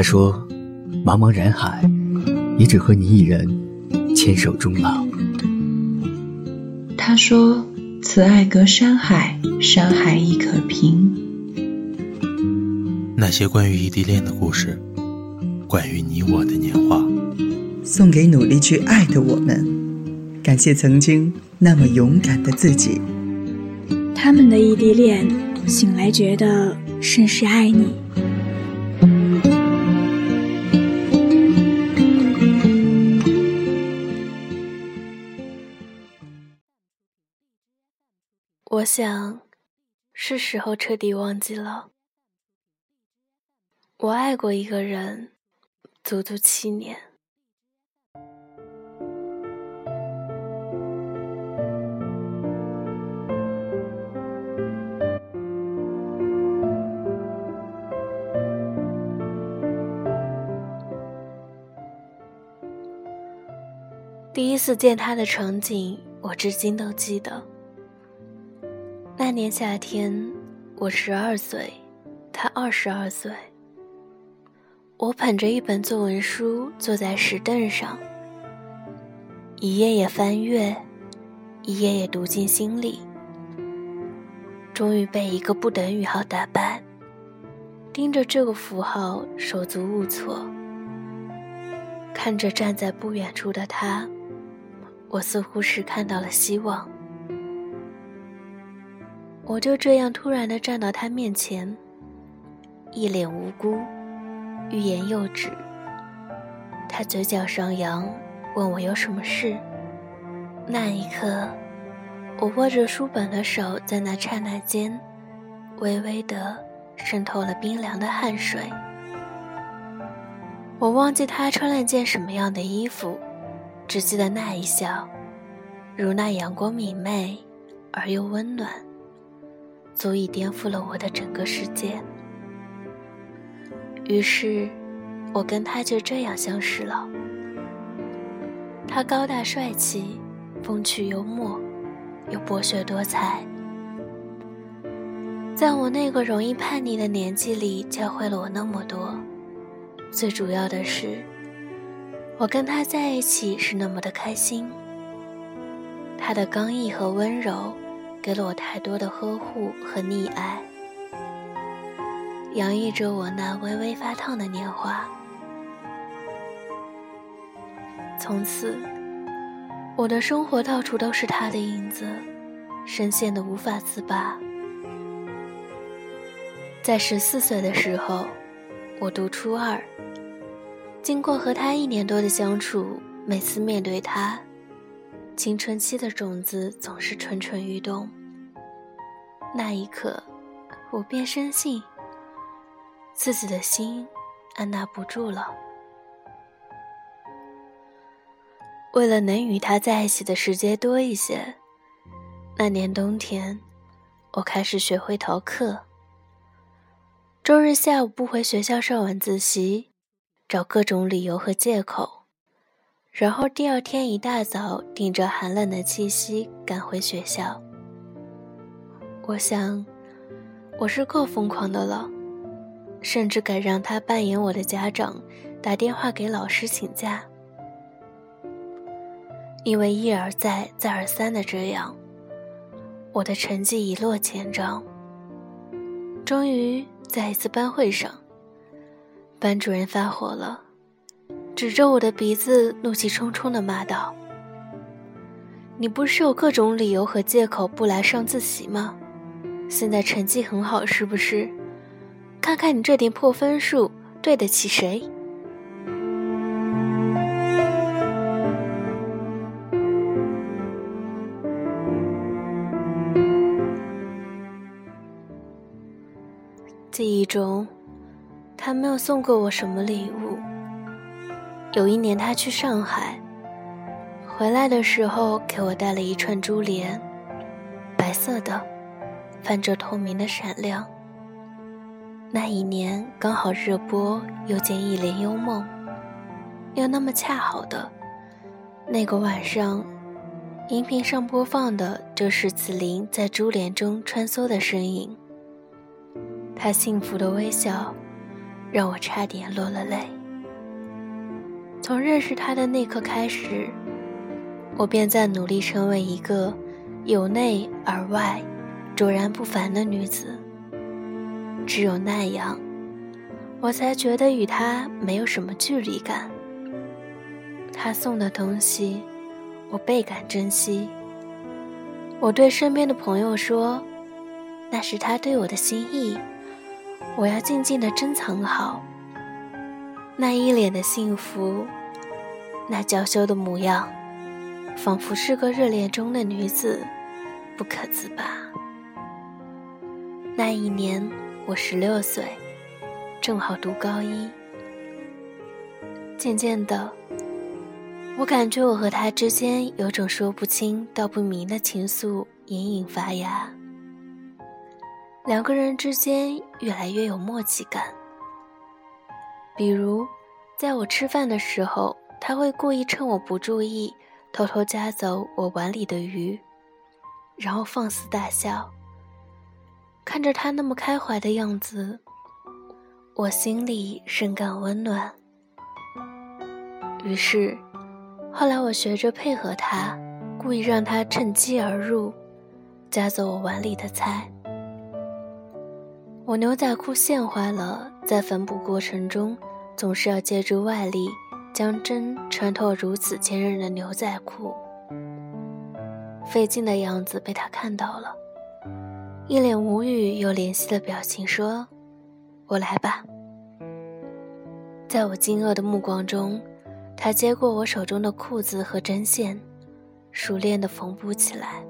他说：“茫茫人海，也只和你一人牵手终老。”他说：“此爱隔山海，山海亦可平。”那些关于异地恋的故事，关于你我的年华，送给努力去爱的我们。感谢曾经那么勇敢的自己。他们的异地恋，醒来觉得甚是爱你。我想，是时候彻底忘记了。我爱过一个人，足足七年。第一次见他的场景，我至今都记得。那年夏天，我十二岁，他二十二岁。我捧着一本作文书坐在石凳上，一页页翻阅，一页页读进心里。终于被一个不等于号打败，盯着这个符号手足无措。看着站在不远处的他，我似乎是看到了希望。我就这样突然的站到他面前，一脸无辜。欲言又止，他嘴角上扬，问我有什么事。那一刻，我握着书本的手在那刹那间，微微的渗透了冰凉的汗水。我忘记他穿了件什么样的衣服，只记得那一笑，如那阳光明媚而又温暖，足以颠覆了我的整个世界。于是，我跟他就这样相识了。他高大帅气，风趣幽默，又博学多才，在我那个容易叛逆的年纪里，教会了我那么多。最主要的是，我跟他在一起是那么的开心。他的刚毅和温柔，给了我太多的呵护和溺爱。洋溢着我那微微发烫的年华。从此，我的生活到处都是他的影子，深陷的无法自拔。在十四岁的时候，我读初二。经过和他一年多的相处，每次面对他，青春期的种子总是蠢蠢欲动。那一刻，我便深信。自己的心按捺不住了。为了能与他在一起的时间多一些，那年冬天，我开始学会逃课。周日下午不回学校上晚自习，找各种理由和借口，然后第二天一大早顶着寒冷的气息赶回学校。我想，我是够疯狂的了。甚至敢让他扮演我的家长，打电话给老师请假，因为一而再、再而三的这样，我的成绩一落千丈。终于在一次班会上，班主任发火了，指着我的鼻子，怒气冲冲地骂道：“你不是有各种理由和借口不来上自习吗？现在成绩很好，是不是？”看看你这点破分数，对得起谁？记忆中，他没有送过我什么礼物。有一年他去上海，回来的时候给我带了一串珠帘，白色的，泛着透明的闪亮。那一年刚好热播又见《一帘幽梦》，又那么恰好的那个晚上，荧屏上播放的就是紫菱在珠帘中穿梭的身影。她幸福的微笑，让我差点落了泪。从认识他的那刻开始，我便在努力成为一个由内而外卓然不凡的女子。只有那样，我才觉得与他没有什么距离感。他送的东西，我倍感珍惜。我对身边的朋友说：“那是他对我的心意，我要静静的珍藏好。”那一脸的幸福，那娇羞的模样，仿佛是个热恋中的女子，不可自拔。那一年我十六岁，正好读高一。渐渐的。我感觉我和他之间有种说不清道不明的情愫隐隐发芽，两个人之间越来越有默契感。比如，在我吃饭的时候，他会故意趁我不注意，偷偷夹走我碗里的鱼，然后放肆大笑。看着他那么开怀的样子，我心里深感温暖。于是。后来我学着配合他，故意让他趁机而入，夹走我碗里的菜。我牛仔裤线坏了，在缝补过程中，总是要借助外力将针穿透如此坚韧的牛仔裤。费劲的样子被他看到了，一脸无语又怜惜的表情说：“我来吧。”在我惊愕的目光中。他接过我手中的裤子和针线，熟练地缝补起来。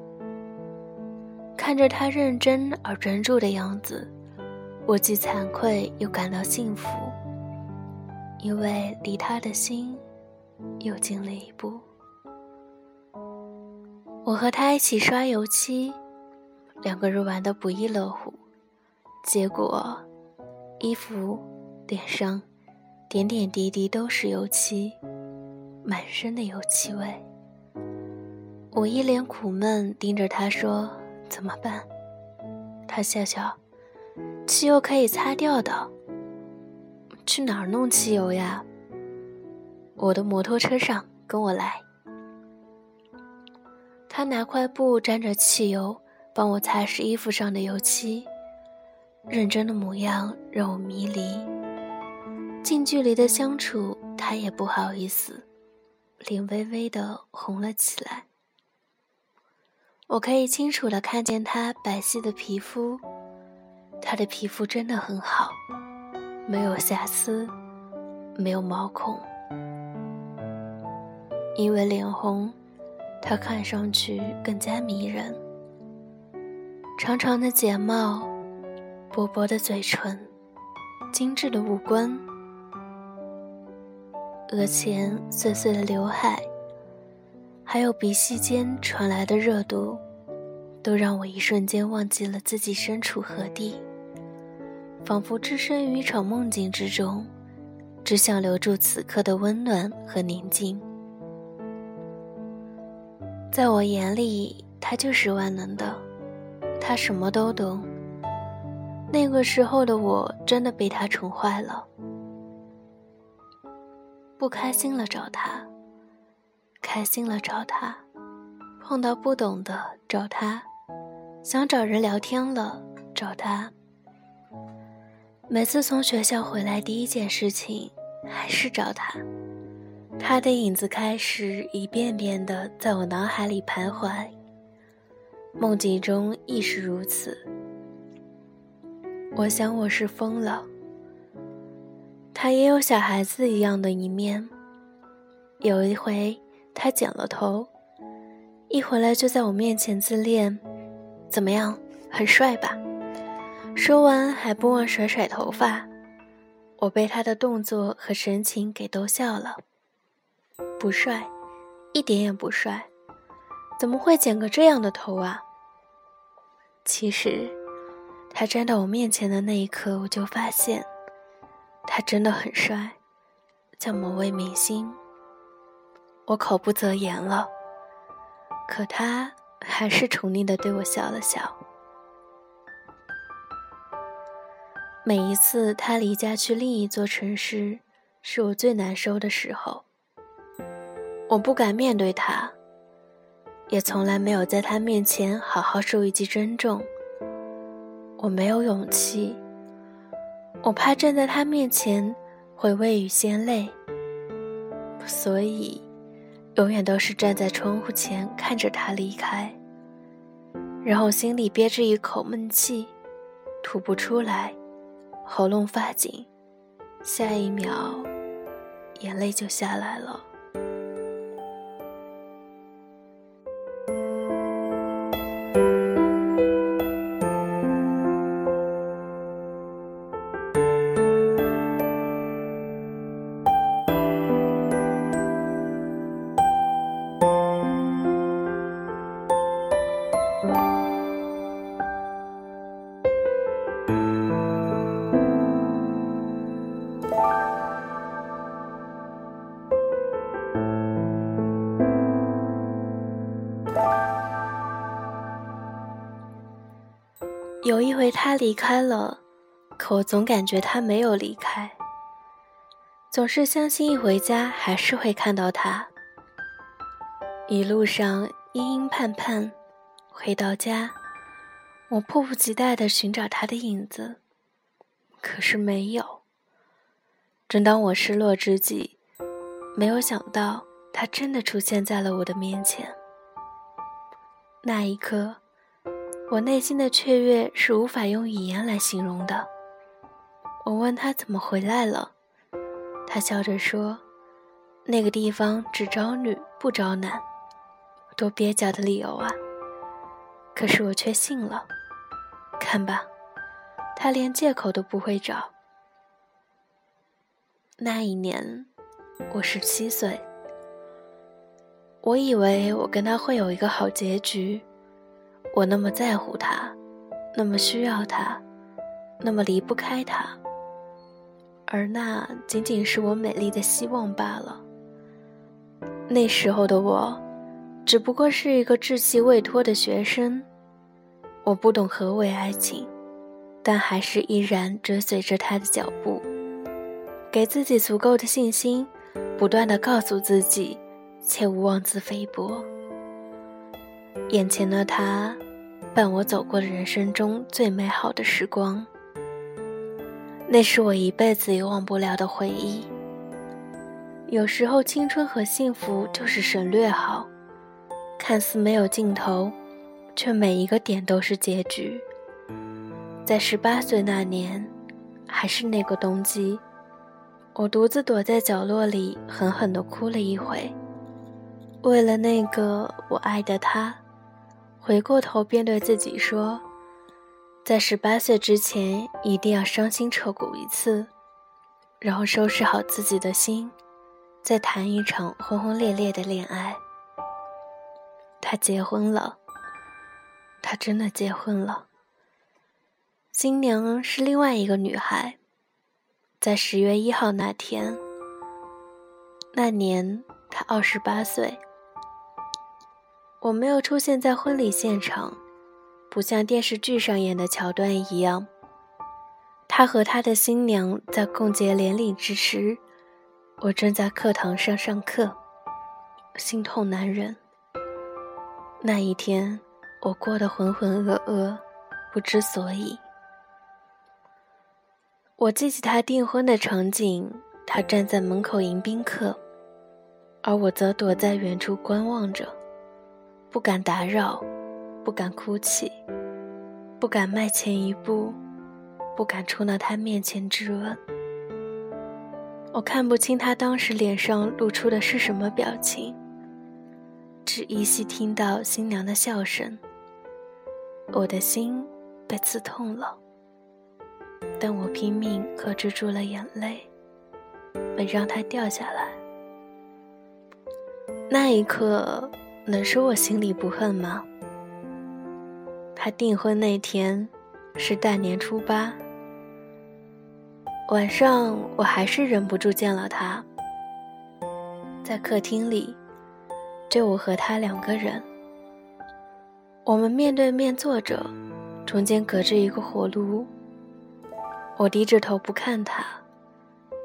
看着他认真而专注的样子，我既惭愧又感到幸福，因为离他的心又近了一步。我和他一起刷油漆，两个人玩得不亦乐乎，结果衣服、脸上点点滴滴都是油漆。满身的油漆味，我一脸苦闷，盯着他说：“怎么办？”他笑笑：“汽油可以擦掉的。”去哪儿弄汽油呀？我的摩托车上，跟我来。他拿块布沾着汽油，帮我擦拭衣服上的油漆，认真的模样让我迷离。近距离的相处，他也不好意思。脸微微的红了起来，我可以清楚的看见他白皙的皮肤，他的皮肤真的很好，没有瑕疵，没有毛孔。因为脸红，他看上去更加迷人。长长的睫毛，薄薄的嘴唇，精致的五官。额前碎碎的刘海，还有鼻息间传来的热度，都让我一瞬间忘记了自己身处何地，仿佛置身于一场梦境之中，只想留住此刻的温暖和宁静。在我眼里，他就是万能的，他什么都懂。那个时候的我，真的被他宠坏了。不开心了找他，开心了找他，碰到不懂的找他，想找人聊天了找他。每次从学校回来，第一件事情还是找他。他的影子开始一遍遍的在我脑海里徘徊，梦境中亦是如此。我想我是疯了。他也有小孩子一样的一面。有一回，他剪了头，一回来就在我面前自恋：“怎么样，很帅吧？”说完还不忘甩甩头发。我被他的动作和神情给逗笑了。不帅，一点也不帅，怎么会剪个这样的头啊？其实，他站到我面前的那一刻，我就发现。他真的很帅，像某位明星。我口不择言了，可他还是宠溺的对我笑了笑。每一次他离家去另一座城市，是我最难受的时候。我不敢面对他，也从来没有在他面前好好受一记尊重。我没有勇气，我怕站在他面前会未雨先泪，所以永远都是站在窗户前看着他离开，然后心里憋着一口闷气，吐不出来。喉咙发紧，下一秒，眼泪就下来了。有一回他离开了，可我总感觉他没有离开。总是相信一回家还是会看到他。一路上阴阴盼盼，回到家，我迫不及待地寻找他的影子，可是没有。正当我失落之际，没有想到他真的出现在了我的面前。那一刻。我内心的雀跃是无法用语言来形容的。我问他怎么回来了，他笑着说：“那个地方只招女不招男。”多蹩脚的理由啊！可是我却信了。看吧，他连借口都不会找。那一年，我十七岁。我以为我跟他会有一个好结局。我那么在乎他，那么需要他，那么离不开他，而那仅仅是我美丽的希望罢了。那时候的我，只不过是一个稚气未脱的学生，我不懂何为爱情，但还是依然追随着他的脚步，给自己足够的信心，不断的告诉自己，切勿妄自菲薄。眼前的他，伴我走过的人生中最美好的时光。那是我一辈子也忘不了的回忆。有时候，青春和幸福就是省略号，看似没有尽头，却每一个点都是结局。在十八岁那年，还是那个冬季，我独自躲在角落里，狠狠地哭了一回。为了那个我爱的他，回过头便对自己说，在十八岁之前一定要伤心彻骨一次，然后收拾好自己的心，再谈一场轰轰烈烈的恋爱。他结婚了，他真的结婚了。新娘是另外一个女孩，在十月一号那天，那年他二十八岁。我没有出现在婚礼现场，不像电视剧上演的桥段一样。他和他的新娘在共结连理之时，我正在课堂上上课，心痛难忍。那一天，我过得浑浑噩噩，不知所以。我记起他订婚的场景，他站在门口迎宾客，而我则躲在远处观望着。不敢打扰，不敢哭泣，不敢迈前一步，不敢冲到他面前质问。我看不清他当时脸上露出的是什么表情，只依稀听到新娘的笑声。我的心被刺痛了，但我拼命克制住了眼泪，没让它掉下来。那一刻。能说我心里不恨吗？他订婚那天是大年初八，晚上我还是忍不住见了他，在客厅里，就我和他两个人，我们面对面坐着，中间隔着一个火炉。我低着头不看他，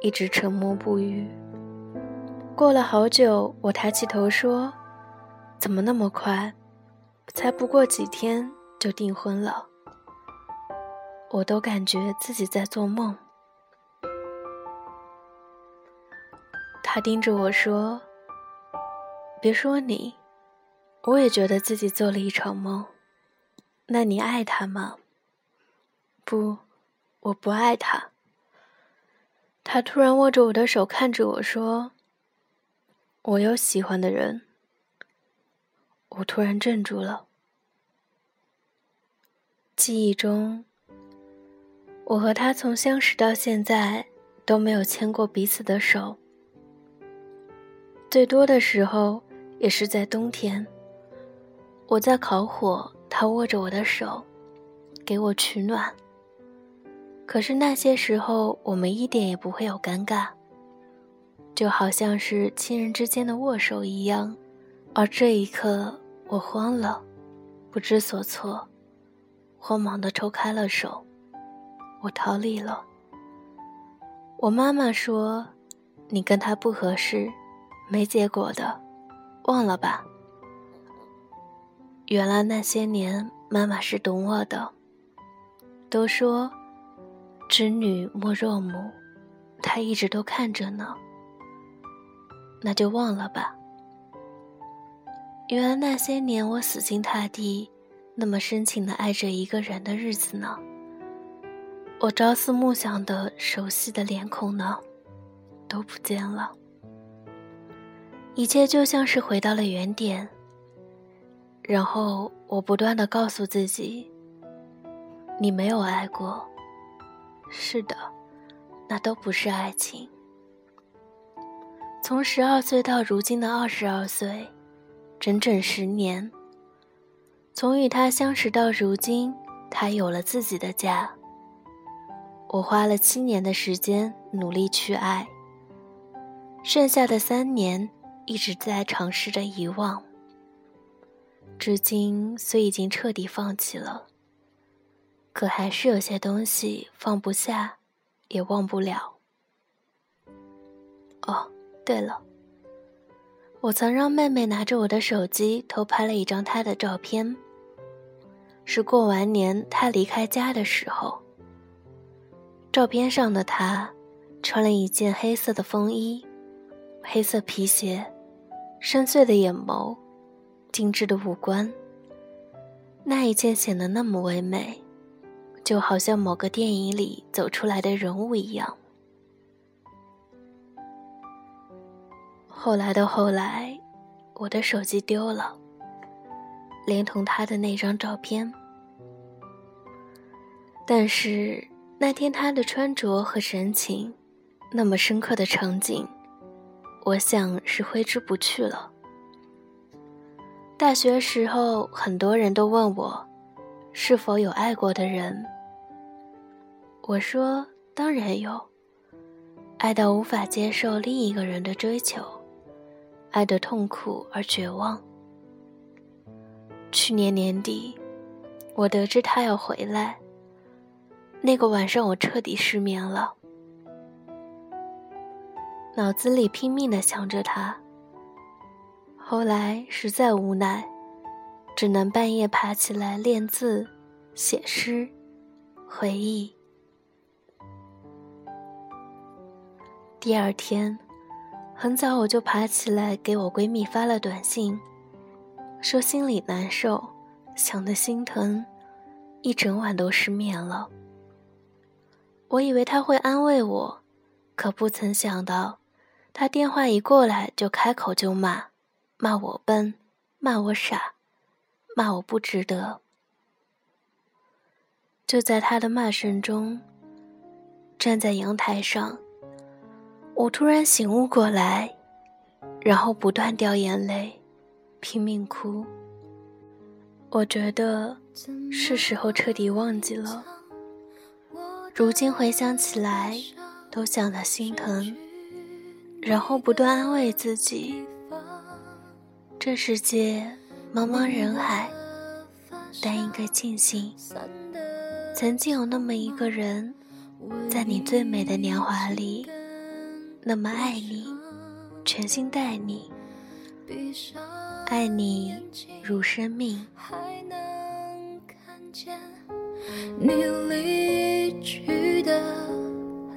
一直沉默不语。过了好久，我抬起头说：“怎么那么快？才不过几天就订婚了。”我都感觉自己在做梦。他盯着我说：“别说你，我也觉得自己做了一场梦。那你爱他吗？”“不，我不爱他。”他突然握着我的手，看着我说：“我有喜欢的人。”我突然怔住了。记忆中，我和他从相识到现在都没有牵过彼此的手。最多的时候也是在冬天，我在烤火，他握着我的手，给我取暖。可是那些时候，我们一点也不会有尴尬，就好像是亲人之间的握手一样。而这一刻，我慌了，不知所措，慌忙的抽开了手，我逃离了。我妈妈说：“你跟他不合适。”没结果的，忘了吧。原来那些年，妈妈是懂我的。都说，知女莫若母，她一直都看着呢。那就忘了吧。原来那些年，我死心塌地，那么深情的爱着一个人的日子呢。我朝思暮想的熟悉的脸孔呢，都不见了。一切就像是回到了原点。然后我不断的告诉自己：“你没有爱过。”是的，那都不是爱情。从十二岁到如今的二十二岁，整整十年。从与他相识到如今，他有了自己的家。我花了七年的时间努力去爱，剩下的三年。一直在尝试着遗忘，至今虽已经彻底放弃了，可还是有些东西放不下，也忘不了。哦，对了，我曾让妹妹拿着我的手机偷拍了一张她的照片，是过完年她离开家的时候。照片上的她，穿了一件黑色的风衣，黑色皮鞋。深邃的眼眸，精致的五官，那一切显得那么唯美，就好像某个电影里走出来的人物一样。后来的后来，我的手机丢了，连同他的那张照片。但是那天他的穿着和神情，那么深刻的场景。我想是挥之不去了。大学时候，很多人都问我，是否有爱过的人。我说当然有，爱到无法接受另一个人的追求，爱得痛苦而绝望。去年年底，我得知他要回来，那个晚上我彻底失眠了。脑子里拼命的想着他，后来实在无奈，只能半夜爬起来练字、写诗、回忆。第二天，很早我就爬起来给我闺蜜发了短信，说心里难受，想得心疼，一整晚都失眠了。我以为她会安慰我，可不曾想到。她电话一过来就开口就骂，骂我笨，骂我傻，骂我不值得。就在她的骂声中，站在阳台上，我突然醒悟过来，然后不断掉眼泪，拼命哭。我觉得是时候彻底忘记了，如今回想起来，都想得心疼。然后不断安慰自己：这世界茫茫人海，但应该庆幸，曾经有那么一个人，在你最美的年华里，那么爱你，全心待你，爱你如生命。还能看见你离去的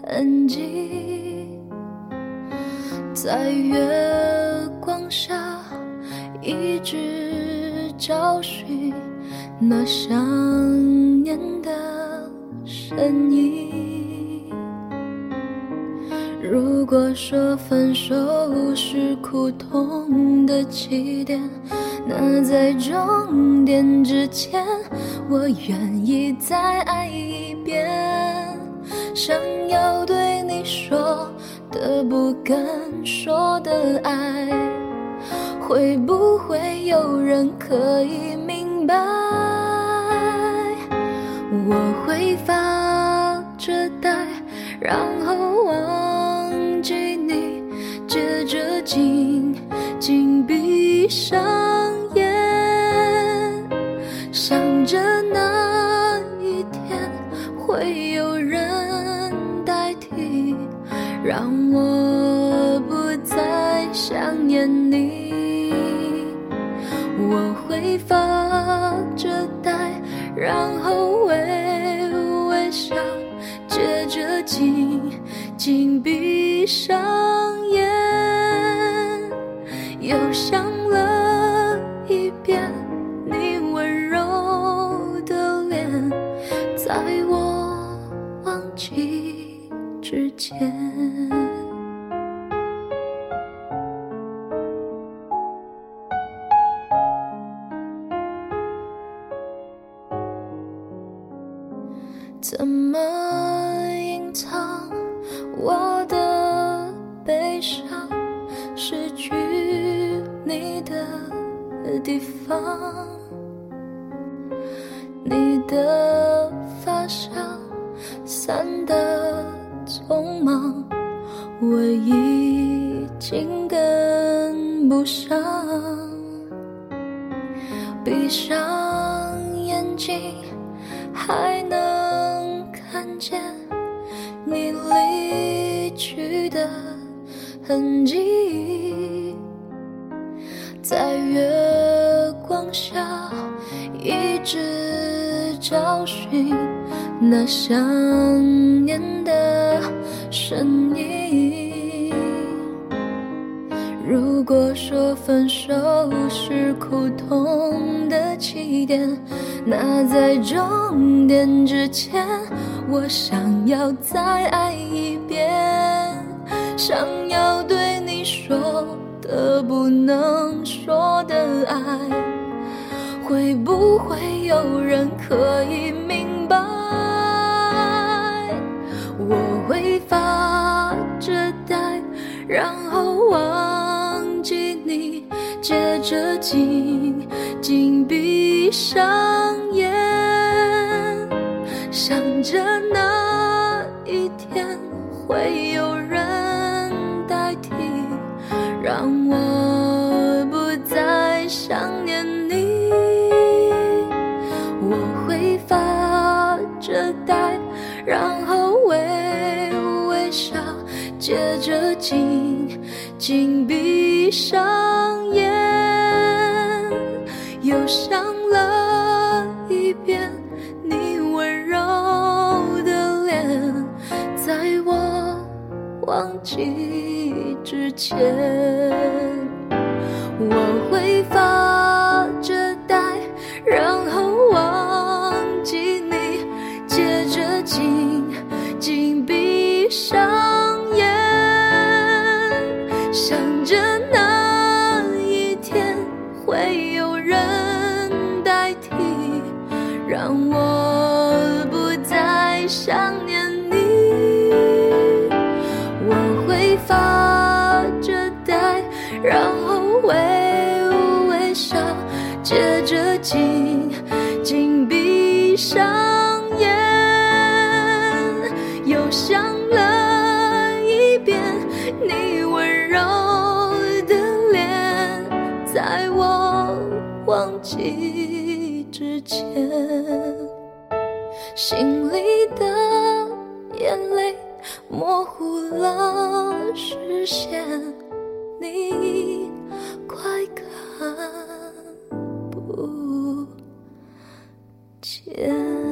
痕迹，在月光下一直找寻那想念的身影。如果说分手是苦痛的起点，那在终点之前，我愿意再爱一遍。想要对你说的不敢说的爱，会不会有人可以明白？我会发着呆，然后忘，接着紧紧闭上眼。想着那一天会有人代替，让我不再想念你。我会发着呆，然后微微笑，接着紧紧闭上眼，又地方，你的发香散的。匆忙，我已经跟不上。闭上眼睛，还能看见你离去的痕迹，在月光下一直找寻。那想念的身影。如果说分手是苦痛的起点，那在终点之前，我想要再爱一遍，想要对你说的不能说的爱，会不会有人可以明白？我会发着呆，然后忘记你，接着紧紧闭上眼，想着那一天会有人，让我不再想念你。我会发着呆，然后微微笑。接着紧紧闭上眼，又想了一遍你温柔的脸，在我忘记之前，我会放紧紧闭上眼，又想了一遍你温柔的脸，在我忘记之前，心里的眼泪模糊了视线，你快看。天